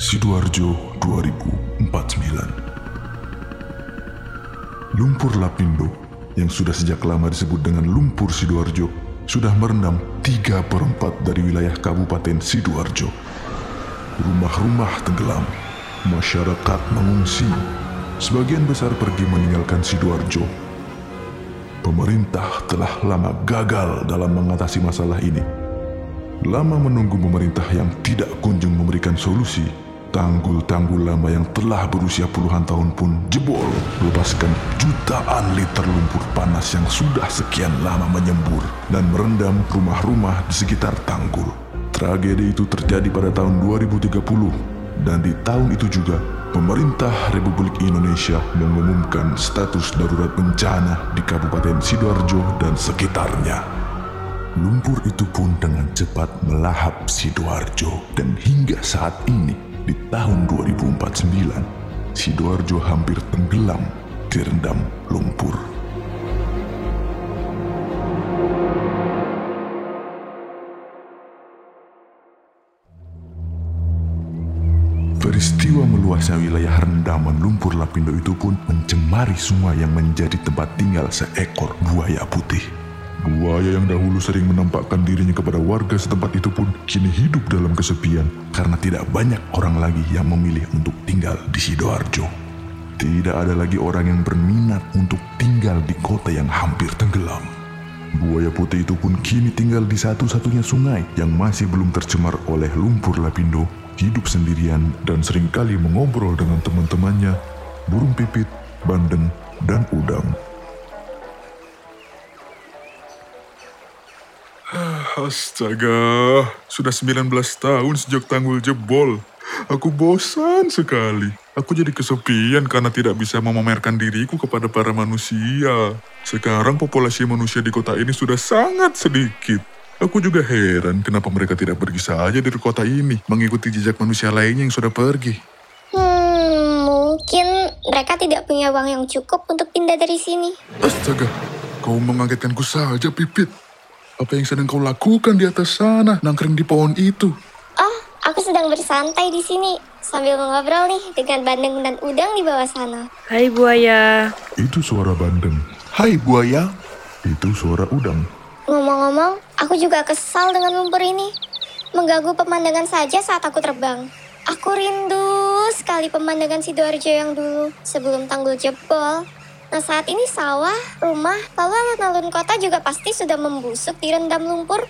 Sidoarjo 2049 Lumpur Lapindo yang sudah sejak lama disebut dengan lumpur Sidoarjo sudah merendam 3 per 4 dari wilayah Kabupaten Sidoarjo. Rumah-rumah tenggelam, masyarakat mengungsi, sebagian besar pergi meninggalkan Sidoarjo. Pemerintah telah lama gagal dalam mengatasi masalah ini. Lama menunggu pemerintah yang tidak kunjung memberikan solusi Tanggul-tanggul lama yang telah berusia puluhan tahun pun jebol, melepaskan jutaan liter lumpur panas yang sudah sekian lama menyembur dan merendam rumah-rumah di sekitar tanggul. Tragedi itu terjadi pada tahun 2030 dan di tahun itu juga pemerintah Republik Indonesia mengumumkan status darurat bencana di Kabupaten Sidoarjo dan sekitarnya. Lumpur itu pun dengan cepat melahap Sidoarjo dan hingga saat ini di tahun 2049, Sidoarjo hampir tenggelam direndam lumpur. Peristiwa meluasnya wilayah rendaman lumpur Lapindo itu pun mencemari sungai yang menjadi tempat tinggal seekor buaya putih. Buaya yang dahulu sering menampakkan dirinya kepada warga setempat itu pun kini hidup dalam kesepian karena tidak banyak orang lagi yang memilih untuk tinggal di Sidoarjo. Tidak ada lagi orang yang berminat untuk tinggal di kota yang hampir tenggelam. Buaya putih itu pun kini tinggal di satu-satunya sungai yang masih belum tercemar oleh lumpur lapindo, hidup sendirian dan sering kali mengobrol dengan teman-temannya, burung pipit, bandeng, dan udang. Astaga, sudah 19 tahun sejak tanggul jebol. Aku bosan sekali. Aku jadi kesepian karena tidak bisa memamerkan diriku kepada para manusia. Sekarang populasi manusia di kota ini sudah sangat sedikit. Aku juga heran kenapa mereka tidak pergi saja dari kota ini, mengikuti jejak manusia lainnya yang sudah pergi. Hmm, mungkin mereka tidak punya uang yang cukup untuk pindah dari sini. Astaga, kau mengagetkanku saja, Pipit. Apa yang sedang kau lakukan di atas sana, nangkring di pohon itu? Oh, aku sedang bersantai di sini sambil mengobrol nih dengan bandeng dan udang di bawah sana. Hai buaya. Itu suara bandeng. Hai buaya. Itu suara udang. Ngomong-ngomong, aku juga kesal dengan lumpur ini. Mengganggu pemandangan saja saat aku terbang. Aku rindu sekali pemandangan Sidoarjo yang dulu sebelum tanggul jebol. Nah saat ini sawah, rumah, lalu alun-alun kota juga pasti sudah membusuk direndam lumpur.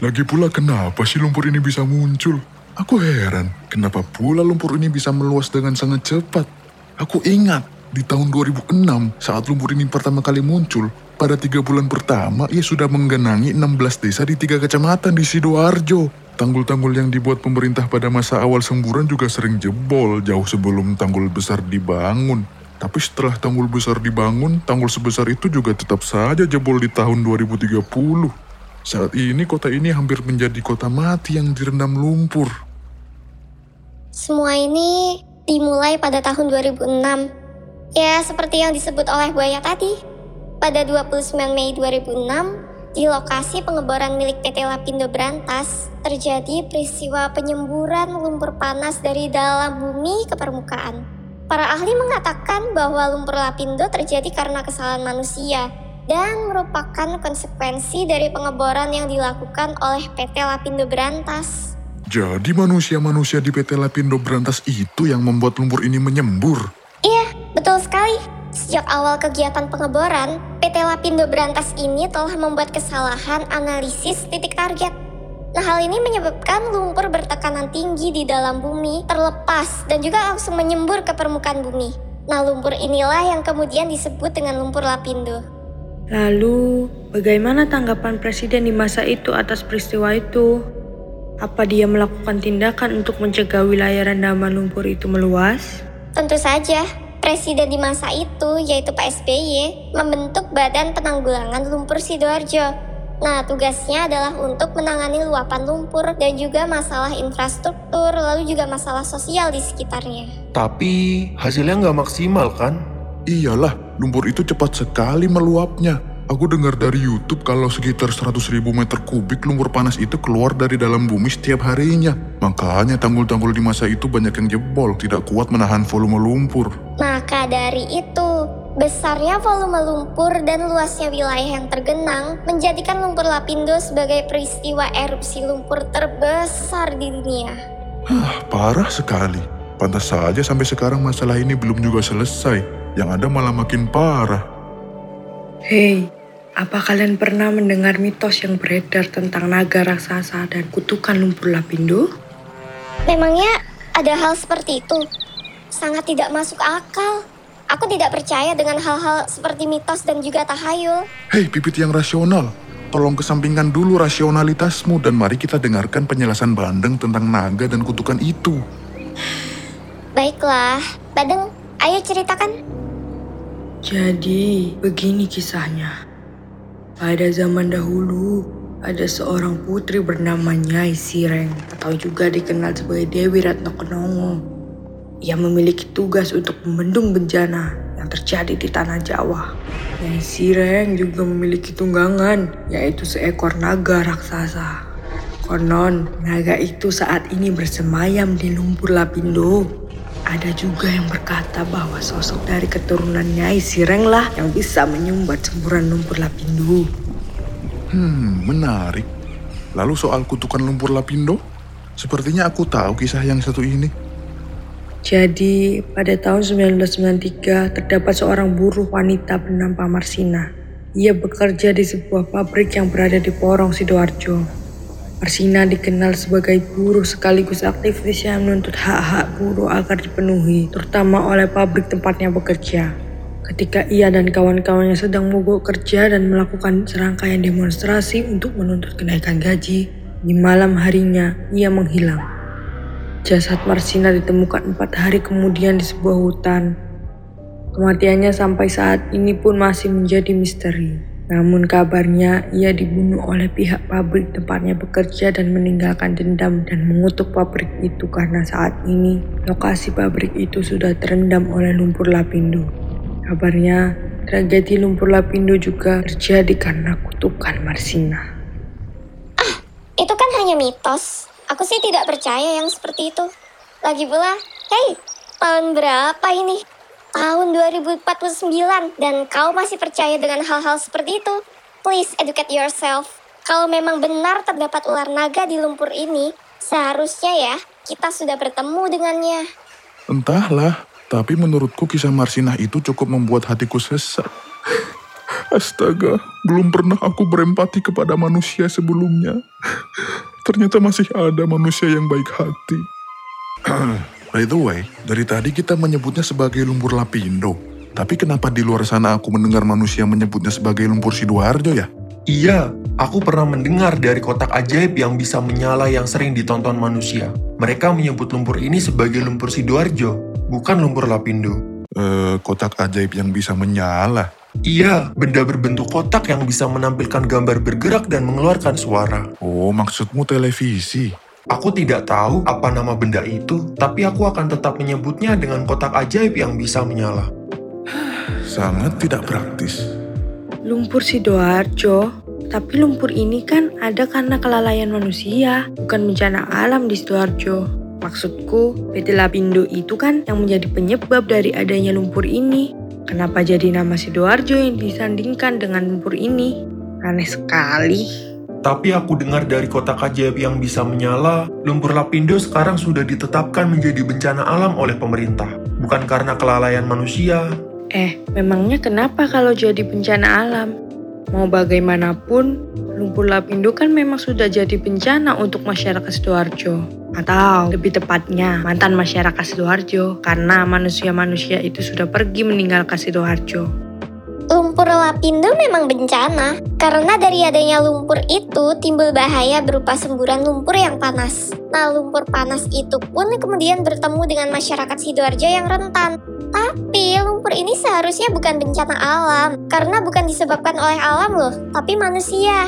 Lagi pula kenapa sih lumpur ini bisa muncul? Aku heran, kenapa pula lumpur ini bisa meluas dengan sangat cepat? Aku ingat, di tahun 2006 saat lumpur ini pertama kali muncul, pada tiga bulan pertama ia sudah menggenangi 16 desa di tiga kecamatan di Sidoarjo. Tanggul-tanggul yang dibuat pemerintah pada masa awal semburan juga sering jebol jauh sebelum tanggul besar dibangun. Tapi setelah tanggul besar dibangun, tanggul sebesar itu juga tetap saja jebol di tahun 2030. Saat ini kota ini hampir menjadi kota mati yang direndam lumpur. Semua ini dimulai pada tahun 2006. Ya, seperti yang disebut oleh Buaya tadi. Pada 29 Mei 2006, di lokasi pengeboran milik PT Lapindo Brantas, terjadi peristiwa penyemburan lumpur panas dari dalam bumi ke permukaan. Para ahli mengatakan bahwa lumpur lapindo terjadi karena kesalahan manusia dan merupakan konsekuensi dari pengeboran yang dilakukan oleh PT Lapindo Berantas. Jadi manusia-manusia di PT Lapindo Berantas itu yang membuat lumpur ini menyembur? Iya, betul sekali. Sejak awal kegiatan pengeboran, PT Lapindo Berantas ini telah membuat kesalahan analisis titik target Nah hal ini menyebabkan lumpur bertekanan tinggi di dalam bumi terlepas dan juga langsung menyembur ke permukaan bumi. Nah lumpur inilah yang kemudian disebut dengan lumpur lapindo. Lalu, bagaimana tanggapan presiden di masa itu atas peristiwa itu? Apa dia melakukan tindakan untuk mencegah wilayah rendaman lumpur itu meluas? Tentu saja, presiden di masa itu, yaitu Pak SBY, membentuk Badan Penanggulangan Lumpur Sidoarjo Nah, tugasnya adalah untuk menangani luapan lumpur dan juga masalah infrastruktur, lalu juga masalah sosial di sekitarnya. Tapi hasilnya nggak maksimal kan? Iyalah, lumpur itu cepat sekali meluapnya. Aku dengar dari YouTube kalau sekitar 100 ribu meter kubik lumpur panas itu keluar dari dalam bumi setiap harinya. Makanya tanggul-tanggul di masa itu banyak yang jebol, tidak kuat menahan volume lumpur. Maka dari itu, besarnya volume lumpur dan luasnya wilayah yang tergenang menjadikan lumpur Lapindo sebagai peristiwa erupsi lumpur terbesar di dunia. Hah, parah sekali. Pantas saja sampai sekarang masalah ini belum juga selesai. Yang ada malah makin parah. Hei, apa kalian pernah mendengar mitos yang beredar tentang naga raksasa dan kutukan lumpur Lapindo? Memangnya ada hal seperti itu? Sangat tidak masuk akal. Aku tidak percaya dengan hal-hal seperti mitos dan juga tahayul. Hei, pipit yang rasional. Tolong kesampingkan dulu rasionalitasmu dan mari kita dengarkan penjelasan Bandeng tentang naga dan kutukan itu. Baiklah, Badeng, ayo ceritakan. Jadi, begini kisahnya. Pada zaman dahulu, ada seorang putri bernama Nyai Sireng atau juga dikenal sebagai Dewi Ratna Kenongo. Ia memiliki tugas untuk membendung bencana yang terjadi di tanah Jawa. Nyai Sireng juga memiliki tunggangan, yaitu seekor naga raksasa. Konon, naga itu saat ini bersemayam di lumpur Lapindo. Ada juga yang berkata bahwa sosok dari keturunan Nyai Sireng lah yang bisa menyumbat semburan lumpur Lapindo. Hmm, menarik. Lalu soal kutukan lumpur Lapindo? Sepertinya aku tahu kisah yang satu ini. Jadi, pada tahun 1993 terdapat seorang buruh wanita bernama Marsina. Ia bekerja di sebuah pabrik yang berada di Porong Sidoarjo. Marsina dikenal sebagai buruh sekaligus aktivis yang menuntut hak-hak buruh agar dipenuhi, terutama oleh pabrik tempatnya bekerja. Ketika ia dan kawan-kawannya sedang mogok kerja dan melakukan serangkaian demonstrasi untuk menuntut kenaikan gaji, di malam harinya ia menghilang. Jasad Marsina ditemukan empat hari kemudian di sebuah hutan. Kematiannya sampai saat ini pun masih menjadi misteri. Namun kabarnya ia dibunuh oleh pihak pabrik tempatnya bekerja dan meninggalkan dendam dan mengutuk pabrik itu karena saat ini lokasi pabrik itu sudah terendam oleh lumpur lapindo. Kabarnya tragedi lumpur lapindo juga terjadi karena kutukan Marsina. Itu kan hanya mitos. Aku sih tidak percaya yang seperti itu. Lagi pula, hey, tahun berapa ini? Tahun 2049 dan kau masih percaya dengan hal-hal seperti itu? Please educate yourself. Kalau memang benar terdapat ular naga di lumpur ini, seharusnya ya kita sudah bertemu dengannya. Entahlah, tapi menurutku kisah Marsinah itu cukup membuat hatiku sesak. Astaga, belum pernah aku berempati kepada manusia sebelumnya. Ternyata masih ada manusia yang baik hati. By the way, dari tadi kita menyebutnya sebagai lumpur lapindo. Tapi kenapa di luar sana aku mendengar manusia menyebutnya sebagai lumpur Sidoarjo ya? Iya, aku pernah mendengar dari kotak ajaib yang bisa menyala yang sering ditonton manusia. Mereka menyebut lumpur ini sebagai lumpur Sidoarjo, bukan lumpur Lapindo. Eh, kotak ajaib yang bisa menyala. Iya, benda berbentuk kotak yang bisa menampilkan gambar bergerak dan mengeluarkan suara. Oh, maksudmu televisi? Aku tidak tahu apa nama benda itu, tapi aku akan tetap menyebutnya dengan kotak ajaib yang bisa menyala. Sangat tidak praktis. Lumpur Sidoarjo, tapi lumpur ini kan ada karena kelalaian manusia, bukan bencana alam di Sidoarjo. Maksudku, PT Lapindo itu kan yang menjadi penyebab dari adanya lumpur ini. Kenapa jadi nama Sidoarjo yang disandingkan dengan lumpur ini? Aneh sekali. Tapi aku dengar dari kotak ajaib yang bisa menyala, lumpur Lapindo sekarang sudah ditetapkan menjadi bencana alam oleh pemerintah. Bukan karena kelalaian manusia. Eh, memangnya kenapa kalau jadi bencana alam? Mau bagaimanapun, lumpur Lapindo kan memang sudah jadi bencana untuk masyarakat Sidoarjo. Atau lebih tepatnya mantan masyarakat Sidoarjo karena manusia-manusia itu sudah pergi meninggalkan Sidoarjo. Lapindo memang bencana, karena dari adanya lumpur itu timbul bahaya berupa semburan lumpur yang panas. Nah, lumpur panas itu pun kemudian bertemu dengan masyarakat Sidoarjo yang rentan. Tapi lumpur ini seharusnya bukan bencana alam, karena bukan disebabkan oleh alam loh, tapi manusia.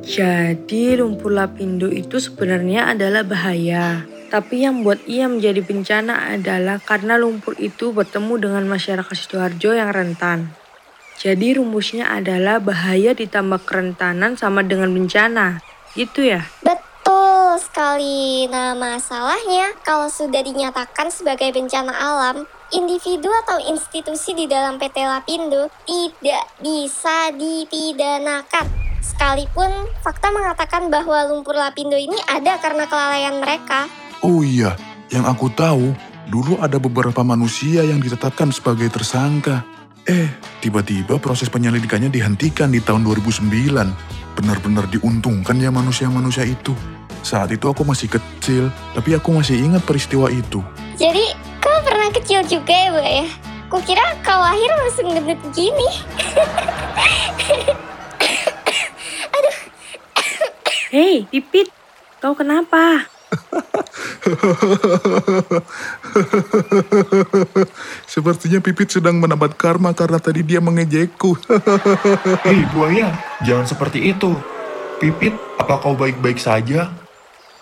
Jadi lumpur Lapindo itu sebenarnya adalah bahaya. Tapi yang buat ia menjadi bencana adalah karena lumpur itu bertemu dengan masyarakat Sidoarjo yang rentan. Jadi rumusnya adalah bahaya ditambah kerentanan sama dengan bencana. Gitu ya? Betul sekali. Nah, masalahnya kalau sudah dinyatakan sebagai bencana alam, individu atau institusi di dalam PT Lapindo tidak bisa dipidanakan. Sekalipun fakta mengatakan bahwa lumpur Lapindo ini ada karena kelalaian mereka. Oh iya, yang aku tahu, dulu ada beberapa manusia yang ditetapkan sebagai tersangka. Eh, tiba-tiba proses penyelidikannya dihentikan di tahun 2009. Benar-benar diuntungkan ya manusia-manusia itu. Saat itu aku masih kecil, tapi aku masih ingat peristiwa itu. Jadi, kau pernah kecil juga ya, Bu ya? Kukira kau lahir langsung gendut gini. Hei, Pipit, kau kenapa? Sepertinya Pipit sedang mendapat karma karena tadi dia mengejekku. Hei buaya, jangan seperti itu. Pipit, apa kau baik-baik saja?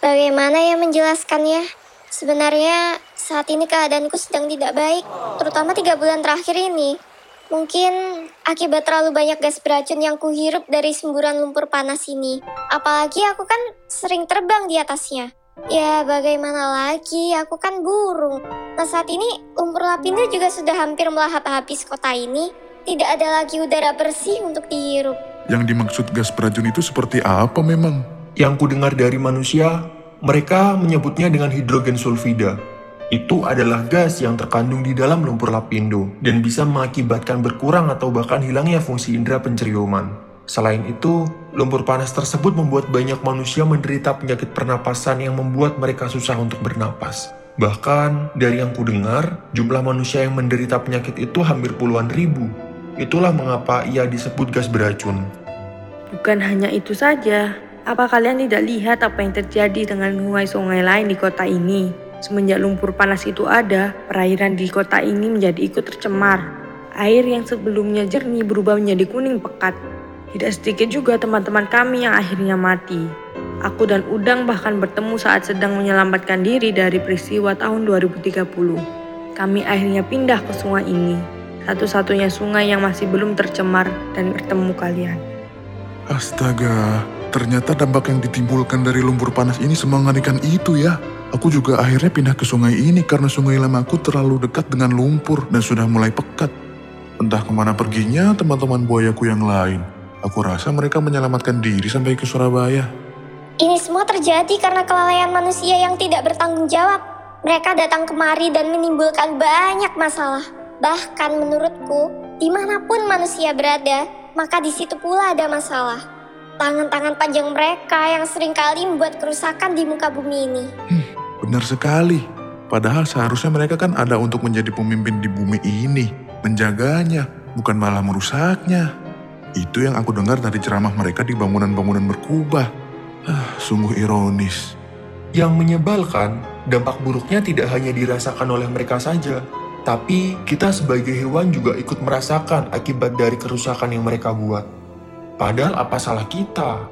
Bagaimana ya menjelaskannya? Sebenarnya saat ini keadaanku sedang tidak baik, terutama tiga bulan terakhir ini. Mungkin akibat terlalu banyak gas beracun yang kuhirup dari semburan lumpur panas ini. Apalagi aku kan sering terbang di atasnya. Ya bagaimana lagi, aku kan burung. Nah saat ini lumpur lapindo juga sudah hampir melahap habis kota ini. Tidak ada lagi udara bersih untuk dihirup. Yang dimaksud gas beracun itu seperti apa memang? Yang ku dengar dari manusia, mereka menyebutnya dengan hidrogen sulfida. Itu adalah gas yang terkandung di dalam lumpur lapindo dan bisa mengakibatkan berkurang atau bahkan hilangnya fungsi indera penciuman. Selain itu, lumpur panas tersebut membuat banyak manusia menderita penyakit pernapasan yang membuat mereka susah untuk bernapas. Bahkan, dari yang kudengar, jumlah manusia yang menderita penyakit itu hampir puluhan ribu. Itulah mengapa ia disebut gas beracun. Bukan hanya itu saja, apa kalian tidak lihat apa yang terjadi dengan sungai-sungai lain di kota ini? Semenjak lumpur panas itu ada, perairan di kota ini menjadi ikut tercemar. Air yang sebelumnya jernih berubah menjadi kuning pekat. Tidak sedikit juga teman-teman kami yang akhirnya mati. Aku dan Udang bahkan bertemu saat sedang menyelamatkan diri dari peristiwa tahun 2030. Kami akhirnya pindah ke sungai ini, satu-satunya sungai yang masih belum tercemar dan bertemu kalian. Astaga, ternyata dampak yang ditimbulkan dari lumpur panas ini semengerikan itu ya. Aku juga akhirnya pindah ke sungai ini karena sungai lamaku terlalu dekat dengan lumpur dan sudah mulai pekat. Entah ke mana perginya teman-teman buayaku yang lain. Aku rasa mereka menyelamatkan diri sampai ke Surabaya. Ini semua terjadi karena kelalaian manusia yang tidak bertanggung jawab. Mereka datang kemari dan menimbulkan banyak masalah. Bahkan menurutku, di mana pun manusia berada, maka di situ pula ada masalah. Tangan-tangan panjang mereka yang sering kali membuat kerusakan di muka bumi ini. Hmm, benar sekali. Padahal seharusnya mereka kan ada untuk menjadi pemimpin di bumi ini. Menjaganya, bukan malah merusaknya. Itu yang aku dengar dari ceramah mereka di bangunan-bangunan berkubah. Ah, sungguh ironis. Yang menyebalkan, dampak buruknya tidak hanya dirasakan oleh mereka saja, tapi kita sebagai hewan juga ikut merasakan akibat dari kerusakan yang mereka buat. Padahal apa salah kita?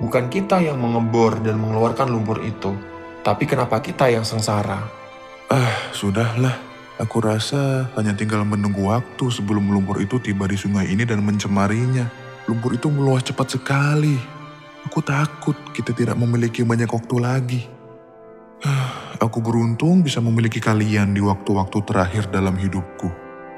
Bukan kita yang mengebor dan mengeluarkan lumpur itu, tapi kenapa kita yang sengsara? Ah, sudahlah. Aku rasa hanya tinggal menunggu waktu sebelum lumpur itu tiba di sungai ini dan mencemarinya. Lumpur itu meluas cepat sekali. Aku takut kita tidak memiliki banyak waktu lagi. Aku beruntung bisa memiliki kalian di waktu-waktu terakhir dalam hidupku.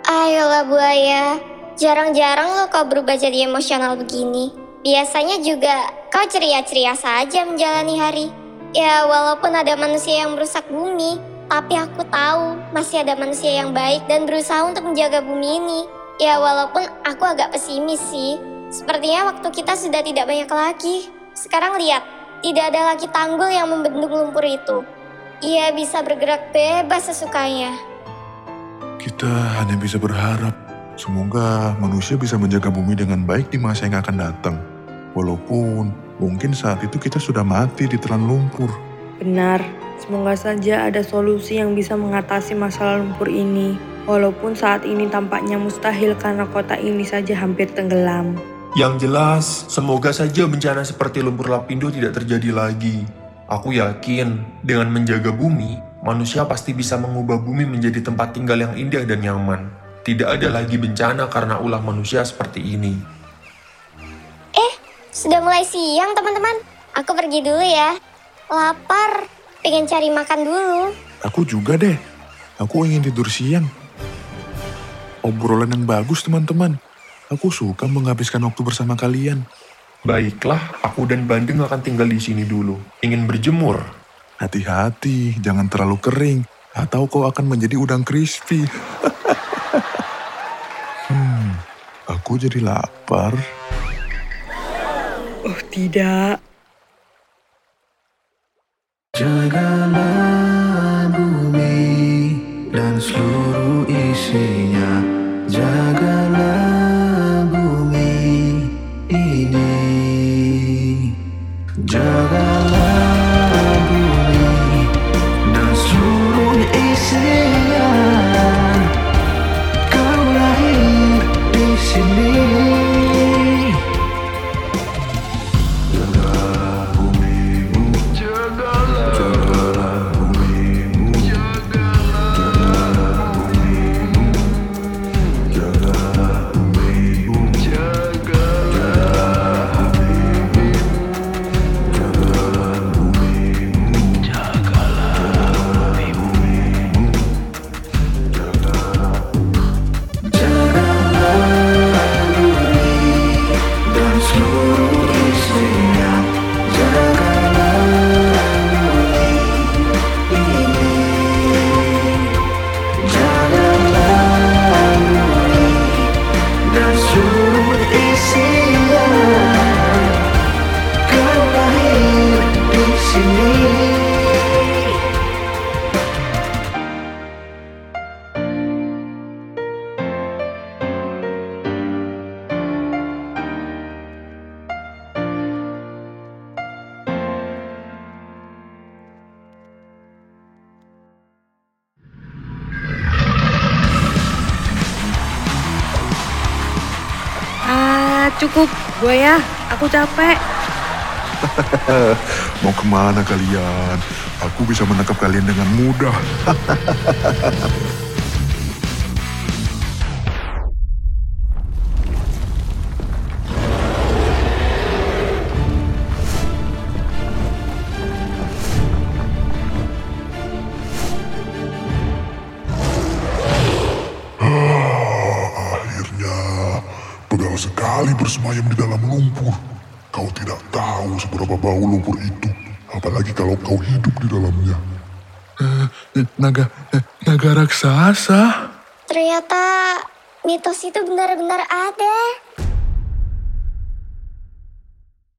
Ayolah buaya, jarang-jarang lo kau berubah jadi emosional begini. Biasanya juga kau ceria-ceria saja menjalani hari. Ya walaupun ada manusia yang merusak bumi, tapi aku tahu masih ada manusia yang baik dan berusaha untuk menjaga bumi ini. Ya walaupun aku agak pesimis sih. Sepertinya waktu kita sudah tidak banyak lagi. Sekarang lihat, tidak ada lagi tanggul yang membendung lumpur itu. Ia bisa bergerak bebas sesukanya. Kita hanya bisa berharap semoga manusia bisa menjaga bumi dengan baik di masa yang akan datang. Walaupun mungkin saat itu kita sudah mati di telan lumpur. Benar, semoga saja ada solusi yang bisa mengatasi masalah lumpur ini. Walaupun saat ini tampaknya mustahil karena kota ini saja hampir tenggelam. Yang jelas, semoga saja bencana seperti lumpur lapindo tidak terjadi lagi. Aku yakin, dengan menjaga bumi, manusia pasti bisa mengubah bumi menjadi tempat tinggal yang indah dan nyaman. Tidak ada lagi bencana karena ulah manusia seperti ini. Sudah mulai siang teman-teman. Aku pergi dulu ya. Lapar, pengen cari makan dulu. Aku juga deh. Aku ingin tidur siang. Obrolan yang bagus teman-teman. Aku suka menghabiskan waktu bersama kalian. Baiklah, aku dan Bandeng akan tinggal di sini dulu. Ingin berjemur. Hati-hati, jangan terlalu kering. Atau kau akan menjadi udang crispy. hmm, aku jadi lapar. Oh tidak, Jagalah bumi dan seluruh isinya. Jagalah bumi ini. Jagalah cukup buaya, aku capek. Mau ke mana kalian? Aku bisa menangkap kalian dengan mudah. tahu seberapa bau lumpur itu, apalagi kalau kau hidup di dalamnya. Eh, Naga, eh, naga raksasa. Ternyata mitos itu benar-benar ada.